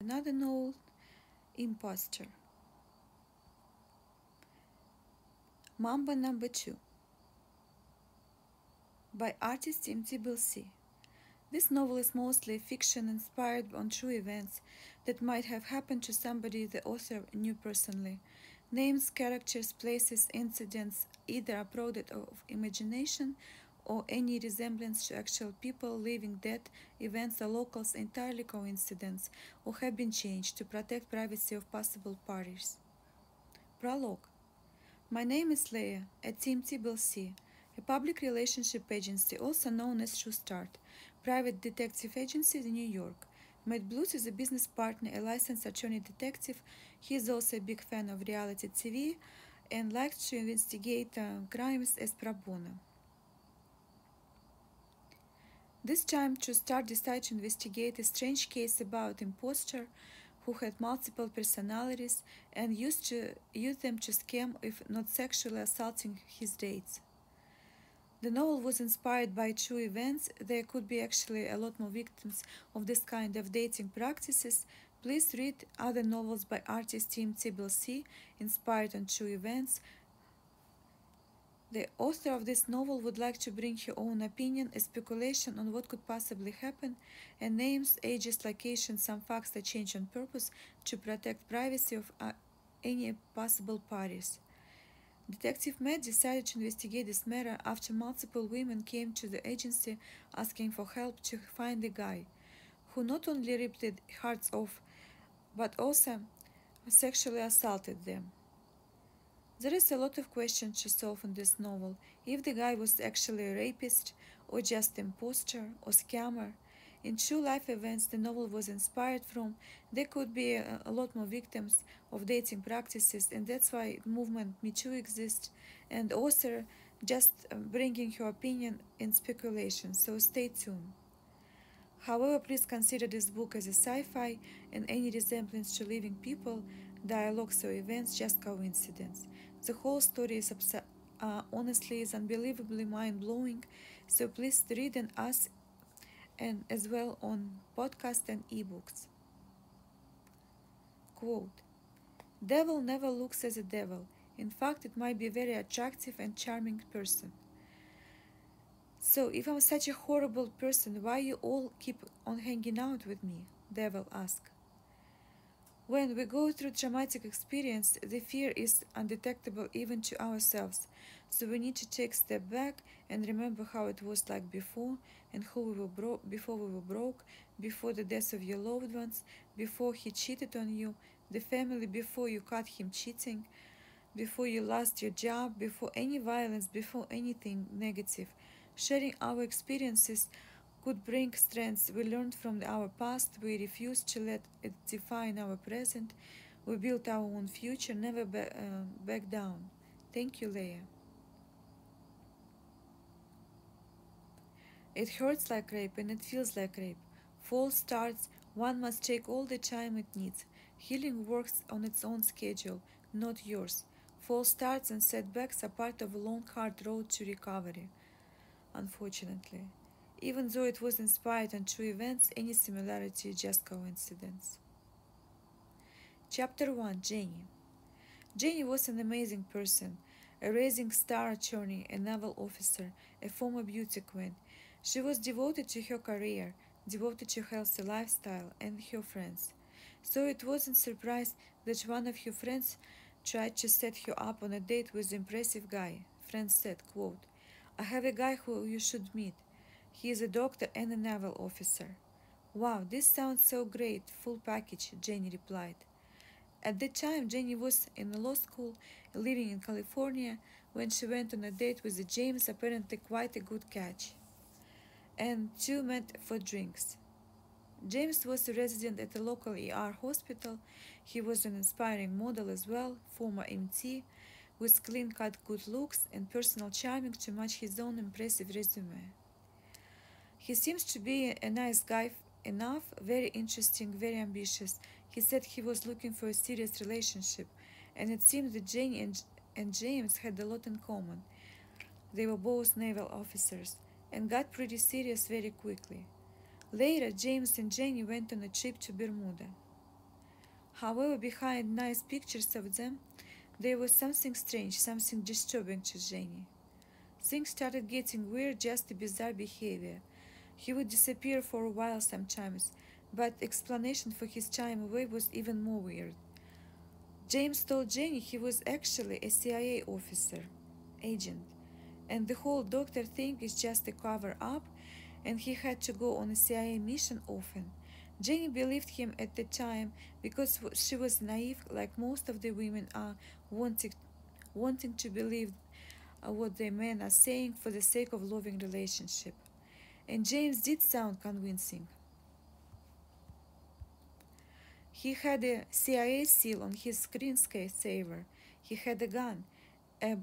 Another novel, Imposter. Mamba number two by artist Tim Tbilisi. This novel is mostly fiction inspired on true events that might have happened to somebody the author knew personally. Names, characters, places, incidents, either a product of imagination or any resemblance to actual people, living, dead, events, or locals entirely coincidence or have been changed to protect privacy of possible parties. Prologue My name is Leia at Team Tbilisi, a public relationship agency also known as True Start, private detective agency in New York. Matt Bluth is a business partner, a licensed attorney detective. He is also a big fan of reality TV and likes to investigate uh, crimes as pro bono. This time, True Start decided to investigate a strange case about impostor who had multiple personalities and used to use them to scam, if not sexually assaulting his dates. The novel was inspired by true events. There could be actually a lot more victims of this kind of dating practices. Please read other novels by artist Tim Tbilisi inspired on true events. The author of this novel would like to bring her own opinion, a speculation on what could possibly happen, and names, ages, locations, some facts that change on purpose to protect privacy of uh, any possible parties. Detective Matt decided to investigate this matter after multiple women came to the agency asking for help to find the guy, who not only ripped their hearts off, but also sexually assaulted them. There is a lot of questions to solve in this novel. If the guy was actually a rapist, or just impostor, or scammer. In true life events the novel was inspired from, there could be a, a lot more victims of dating practices, and that's why movement Me Too exists, and author just uh, bringing her opinion in speculation. So stay tuned. However, please consider this book as a sci-fi, and any resemblance to living people, dialogues, or events just coincidence. The whole story is uh, honestly is unbelievably mind-blowing. So please read and ask and as well on podcast and ebooks. Quote Devil never looks as a devil. In fact, it might be a very attractive and charming person. So, if I'm such a horrible person, why you all keep on hanging out with me? Devil asked. When we go through traumatic experience, the fear is undetectable even to ourselves. So we need to take a step back and remember how it was like before and who we were bro- before we were broke, before the death of your loved ones, before he cheated on you, the family before you caught him cheating, before you lost your job, before any violence, before anything negative. Sharing our experiences could bring strengths we learned from our past. We refuse to let it define our present. We build our own future, never uh, back down. Thank you, Leia. It hurts like rape and it feels like rape. Fall starts, one must take all the time it needs. Healing works on its own schedule, not yours. Fall starts and setbacks are part of a long, hard road to recovery. Unfortunately, even though it was inspired on true events, any similarity just coincidence. Chapter 1 Jenny Jenny was an amazing person, a rising star attorney, a naval officer, a former beauty queen. She was devoted to her career, devoted to healthy lifestyle and her friends. So it wasn't surprise that one of her friends tried to set her up on a date with an impressive guy. Friend said, quote, I have a guy who you should meet. He is a doctor and a naval officer. Wow, this sounds so great, full package, Jenny replied. At that time, Jenny was in law school, living in California, when she went on a date with James, apparently quite a good catch and two met for drinks. James was a resident at a local ER hospital. He was an inspiring model as well, former MT, with clean cut good looks and personal charming to match his own impressive resume. He seems to be a nice guy enough, very interesting, very ambitious. He said he was looking for a serious relationship, and it seemed that Jane and, and James had a lot in common. They were both naval officers and got pretty serious very quickly. Later, James and Jenny went on a trip to Bermuda. However, behind nice pictures of them, there was something strange, something disturbing to Jenny. Things started getting weird, just bizarre behavior. He would disappear for a while sometimes, but explanation for his time away was even more weird. James told Jenny he was actually a CIA officer, agent, and the whole doctor thing is just a cover up, and he had to go on a CIA mission often. Jenny believed him at the time because she was naive, like most of the women are, wanting, wanting to believe uh, what the men are saying for the sake of loving relationship. And James did sound convincing. He had a CIA seal on his screensaver. He had a gun, a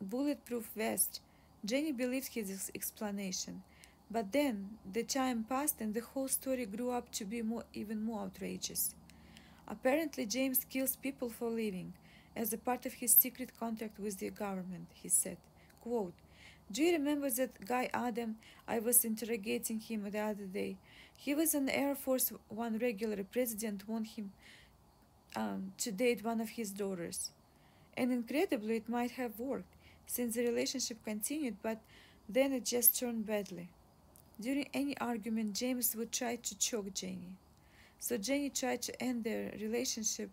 bulletproof vest. Jenny believed his explanation. But then the time passed and the whole story grew up to be more, even more outrageous. Apparently, James kills people for living as a part of his secret contract with the government, he said. Quote, Do you remember that guy Adam? I was interrogating him the other day. He was an Air Force One regular. President wanted him um, to date one of his daughters. And incredibly, it might have worked, since the relationship continued, but then it just turned badly. During any argument, James would try to choke Jenny. So Jenny tried to end their relationship,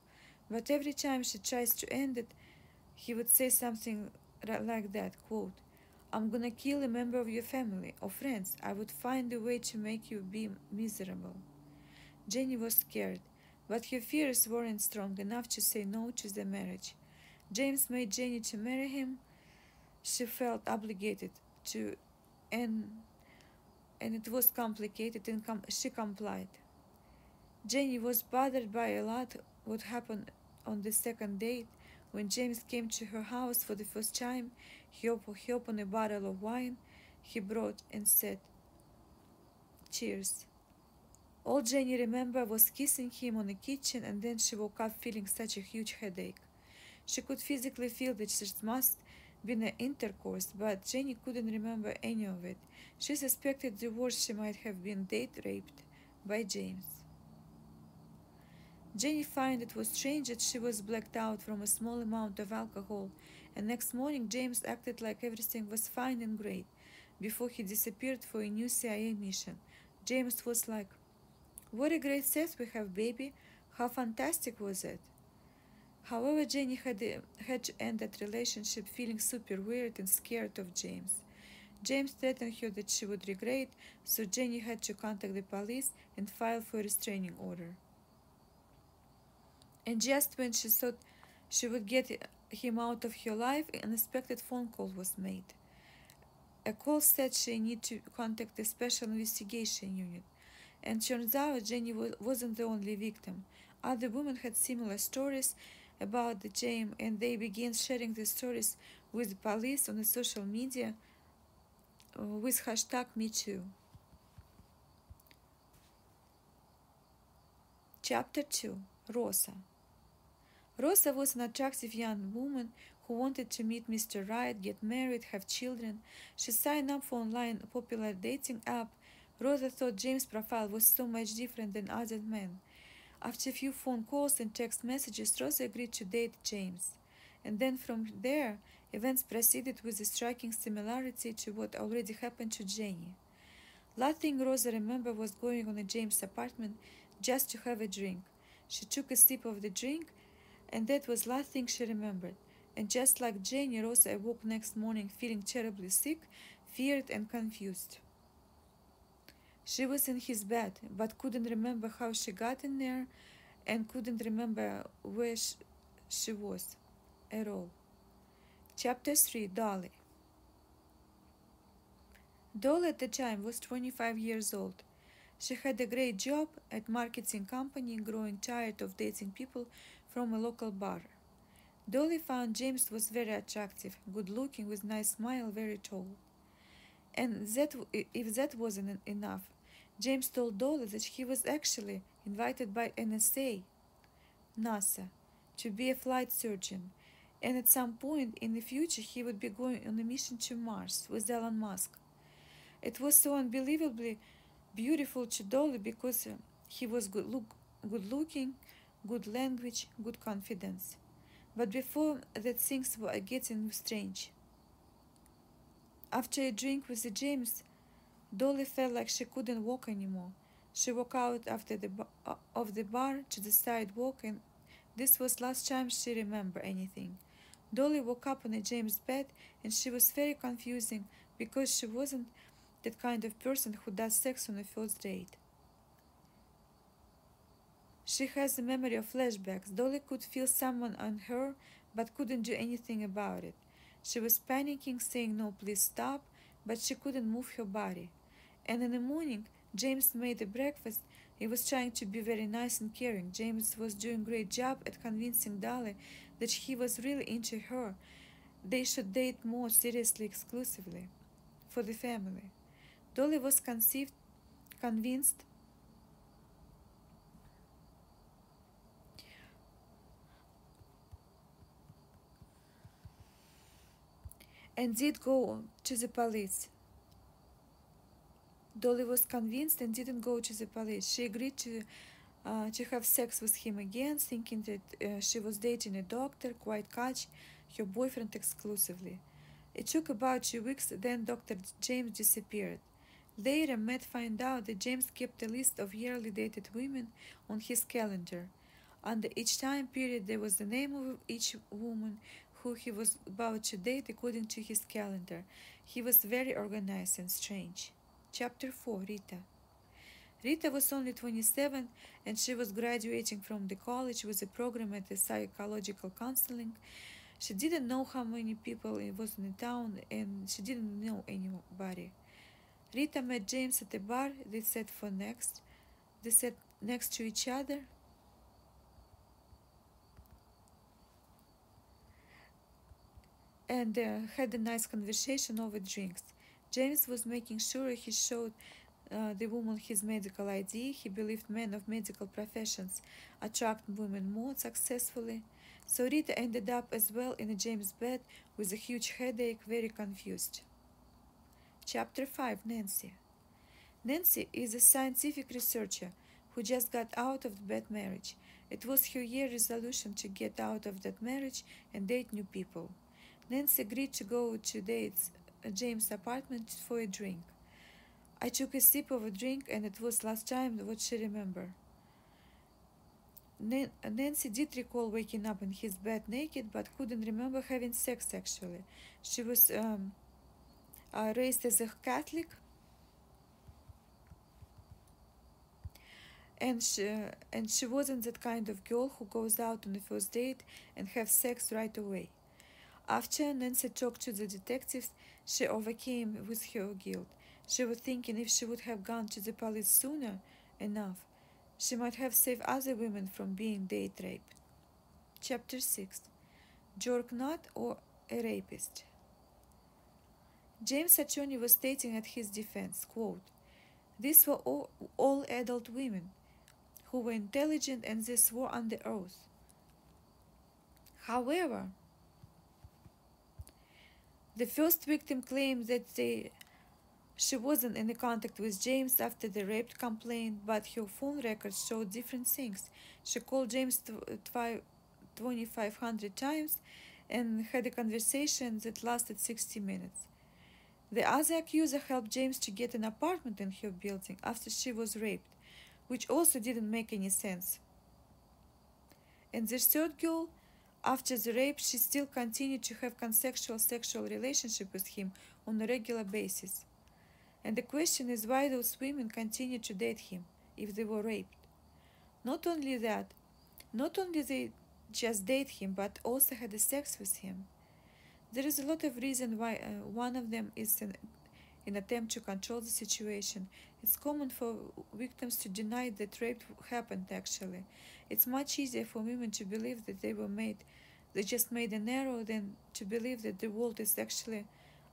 but every time she tries to end it, he would say something like that quote, I'm gonna kill a member of your family or friends. I would find a way to make you be miserable. Jenny was scared, but her fears weren't strong enough to say no to the marriage. James made Jenny to marry him. She felt obligated to, and and it was complicated, and com- she complied. Jenny was bothered by a lot what happened on the second date when James came to her house for the first time. He, op- he opened a bottle of wine he brought and said, Cheers. All Jenny remembered was kissing him on the kitchen, and then she woke up feeling such a huge headache. She could physically feel that there must been an intercourse, but Jenny couldn't remember any of it. She suspected the worst she might have been date raped by James. Jenny found it was strange that she was blacked out from a small amount of alcohol, and next morning James acted like everything was fine and great. Before he disappeared for a new CIA mission, James was like, What a great set we have, baby! How fantastic was it? However, Jenny had, had to end that relationship feeling super weird and scared of James. James threatened her that she would regret, so Jenny had to contact the police and file for a restraining order. And just when she thought she would get him out of her life, an unexpected phone call was made. A call said she needed to contact the Special Investigation Unit, and turns out Jenny wasn't the only victim. Other women had similar stories about the jam and they began sharing the stories with the police on the social media uh, with hashtag MeToo. Chapter 2 Rosa Rosa was an attractive young woman who wanted to meet Mr. Right, get married, have children. She signed up for online popular dating app. Rosa thought James' profile was so much different than other men. After a few phone calls and text messages, Rosa agreed to date James. And then from there, events proceeded with a striking similarity to what already happened to Jenny. Last thing Rosa remembered was going on a James' apartment just to have a drink. She took a sip of the drink, and that was last thing she remembered. And just like Jenny, Rosa awoke next morning feeling terribly sick, feared, and confused. She was in his bed, but couldn't remember how she got in there and couldn't remember where she was at all. Chapter 3 Dolly Dolly at the time was 25 years old. She had a great job at marketing company, growing tired of dating people from a local bar. Dolly found James was very attractive, good looking, with nice smile, very tall. And that if that wasn't enough, James told Dolly that he was actually invited by NSA, NASA, to be a flight surgeon, and at some point in the future he would be going on a mission to Mars with Elon Musk. It was so unbelievably beautiful to Dolly because uh, he was good, look, good looking, good language, good confidence. But before that, things were getting strange. After a drink with the James, Dolly felt like she couldn't walk anymore. She walked out after the uh, of the bar to the sidewalk, and this was last time she remembered anything. Dolly woke up on a James bed, and she was very confusing because she wasn't that kind of person who does sex on a first date. She has a memory of flashbacks. Dolly could feel someone on her, but couldn't do anything about it. She was panicking, saying, No, please stop, but she couldn't move her body. And in the morning, James made the breakfast. He was trying to be very nice and caring. James was doing a great job at convincing Dolly that he was really into her. They should date more seriously, exclusively, for the family. Dolly was conceived, convinced and did go to the police. Dolly was convinced and didn't go to the police. She agreed to uh, to have sex with him again, thinking that uh, she was dating a doctor, quite catch her boyfriend exclusively. It took about two weeks, then Dr. James disappeared. Later, Matt found out that James kept a list of yearly dated women on his calendar. Under each time period, there was the name of each woman who he was about to date according to his calendar. He was very organized and strange. Chapter 4 Rita Rita was only 27 and she was graduating from the college with a program at the psychological counseling. She didn't know how many people it was in the town and she didn't know anybody. Rita met James at the bar. They sat for next. They sat next to each other and uh, had a nice conversation over drinks. James was making sure he showed uh, the woman his medical ID. He believed men of medical professions attract women more successfully. So Rita ended up as well in a James bed with a huge headache, very confused. Chapter 5 Nancy Nancy is a scientific researcher who just got out of the bad marriage. It was her year resolution to get out of that marriage and date new people. Nancy agreed to go to James' apartment for a drink. I took a sip of a drink, and it was last time what she remembered. Nancy did recall waking up in his bed naked, but couldn't remember having sex actually. She was um, uh, raised as a Catholic, and she, and she wasn't that kind of girl who goes out on the first date and have sex right away. After Nancy talked to the detectives, she overcame with her guilt. She was thinking if she would have gone to the police sooner enough, she might have saved other women from being date raped. Chapter 6 Jork not or a rapist. James' attorney was stating at his defense, quote, These were all, all adult women who were intelligent and they swore under oath. However, the first victim claimed that they, she wasn't in contact with James after the rape complaint, but her phone records showed different things. She called James 2,500 times and had a conversation that lasted 60 minutes. The other accuser helped James to get an apartment in her building after she was raped, which also didn't make any sense. And the third girl after the rape, she still continued to have consensual sexual relationship with him on a regular basis. And the question is why those women continued to date him if they were raped. Not only that, not only they just date him, but also had sex with him. There is a lot of reason why uh, one of them is an, an attempt to control the situation. It's common for victims to deny that rape happened actually. It's much easier for women to believe that they were made, they just made an error than to believe that the world is actually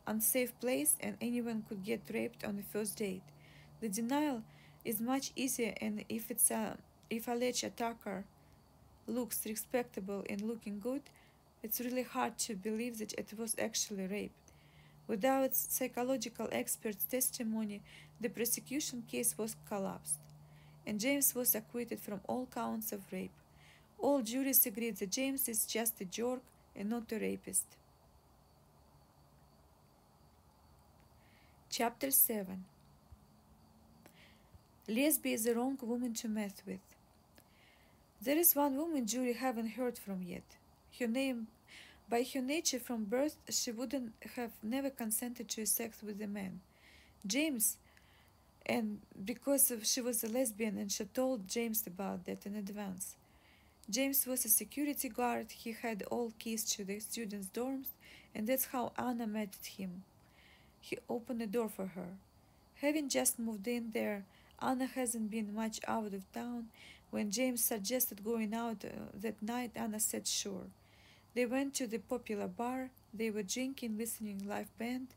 unsafe place and anyone could get raped on the first date. The denial is much easier and if it's a if alleged attacker looks respectable and looking good, it's really hard to believe that it was actually rape. Without psychological experts' testimony, the prosecution case was collapsed and James was acquitted from all counts of rape. All juries agreed that James is just a jerk and not a rapist. Chapter 7 Lesbia is the wrong woman to mess with. There is one woman jury haven't heard from yet. Her name, by her nature from birth, she wouldn't have never consented to sex with a man. James, and because of, she was a lesbian and she told James about that in advance. James was a security guard, he had all keys to the students' dorms, and that's how Anna met him. He opened the door for her. Having just moved in there, Anna hasn't been much out of town. When James suggested going out uh, that night, Anna said sure. They went to the popular bar. They were drinking, listening live band.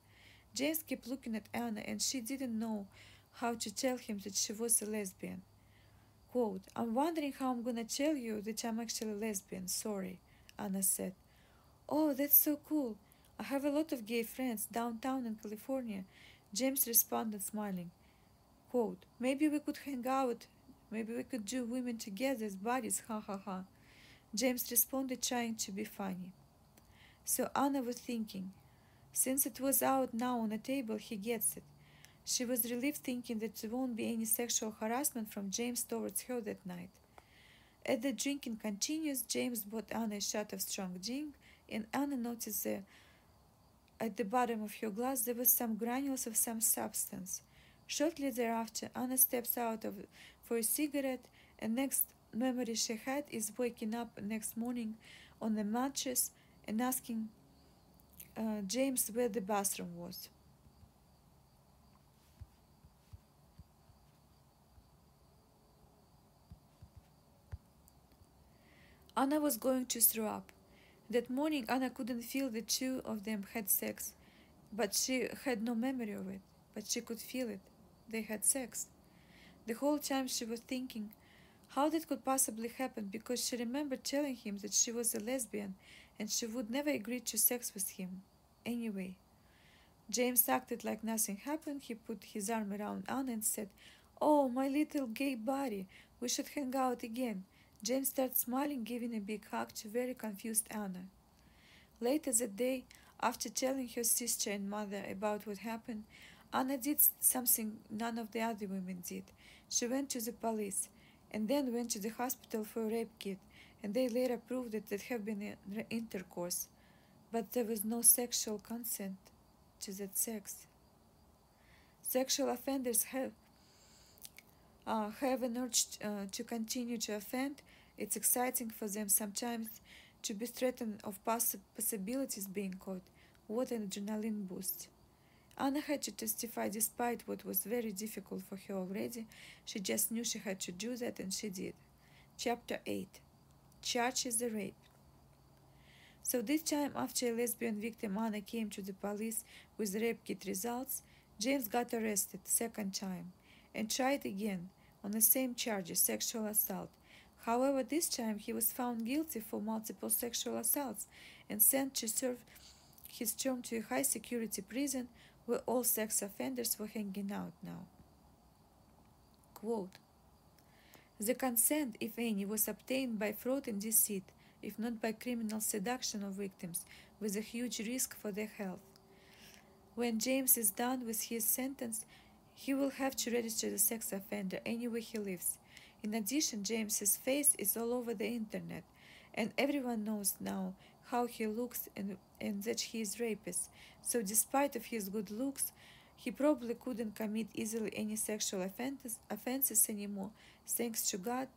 James kept looking at Anna, and she didn't know how to tell him that she was a lesbian. Quote, I'm wondering how I'm gonna tell you that I'm actually a lesbian. Sorry, Anna said. Oh, that's so cool. I have a lot of gay friends downtown in California. James responded, smiling. Quote, maybe we could hang out. Maybe we could do women together as buddies. Ha ha ha. James responded, trying to be funny. So Anna was thinking, since it was out now on the table, he gets it. She was relieved, thinking that there won't be any sexual harassment from James towards her that night. As the drinking continues, James bought Anna a shot of strong drink, and Anna noticed that at the bottom of her glass there was some granules of some substance. Shortly thereafter, Anna steps out of, for a cigarette, and next memory she had is waking up next morning on the mattress and asking uh, James where the bathroom was. Anna was going to throw up. That morning, Anna couldn't feel the two of them had sex, but she had no memory of it. But she could feel it. They had sex. The whole time she was thinking how that could possibly happen because she remembered telling him that she was a lesbian and she would never agree to sex with him. Anyway, James acted like nothing happened. He put his arm around Anna and said, Oh, my little gay buddy, we should hang out again. James started smiling, giving a big hug to very confused Anna. Later that day, after telling her sister and mother about what happened, Anna did something none of the other women did. She went to the police and then went to the hospital for a rape kit, and they later proved that there had been intercourse, but there was no sexual consent to that sex. Sexual offenders have uh, have an urge uh, to continue to offend, it's exciting for them sometimes to be threatened of poss- possibilities being caught. What an adrenaline boost! Anna had to testify despite what was very difficult for her already. She just knew she had to do that and she did. Chapter 8 Charges the rape. So this time, after a lesbian victim Anna came to the police with rape kit results, James got arrested second time and tried again on the same charges sexual assault. However, this time he was found guilty for multiple sexual assaults and sent to serve his term to a high security prison where all sex offenders were hanging out now. Quote, the consent, if any, was obtained by fraud and deceit, if not by criminal seduction of victims, with a huge risk for their health. When James is done with his sentence, he will have to register as a sex offender anywhere he lives. In addition, James's face is all over the internet, and everyone knows now how he looks and, and that he is rapist. So despite of his good looks, he probably couldn't commit easily any sexual offenses, offenses anymore, thanks to God,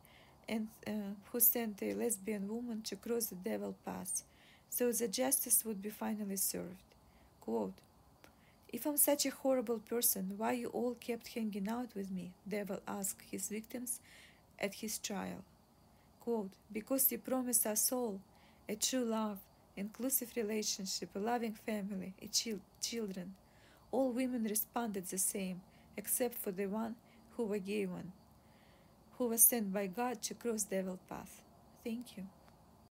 and uh, who sent a lesbian woman to cross the devil path, so the justice would be finally served. Quote, if I'm such a horrible person, why you all kept hanging out with me? Devil asked his victims at his trial. Quote, because you promised us all a true love, inclusive relationship, a loving family, a chil- children. All women responded the same, except for the one who was given, who was sent by God to cross devil path. Thank you.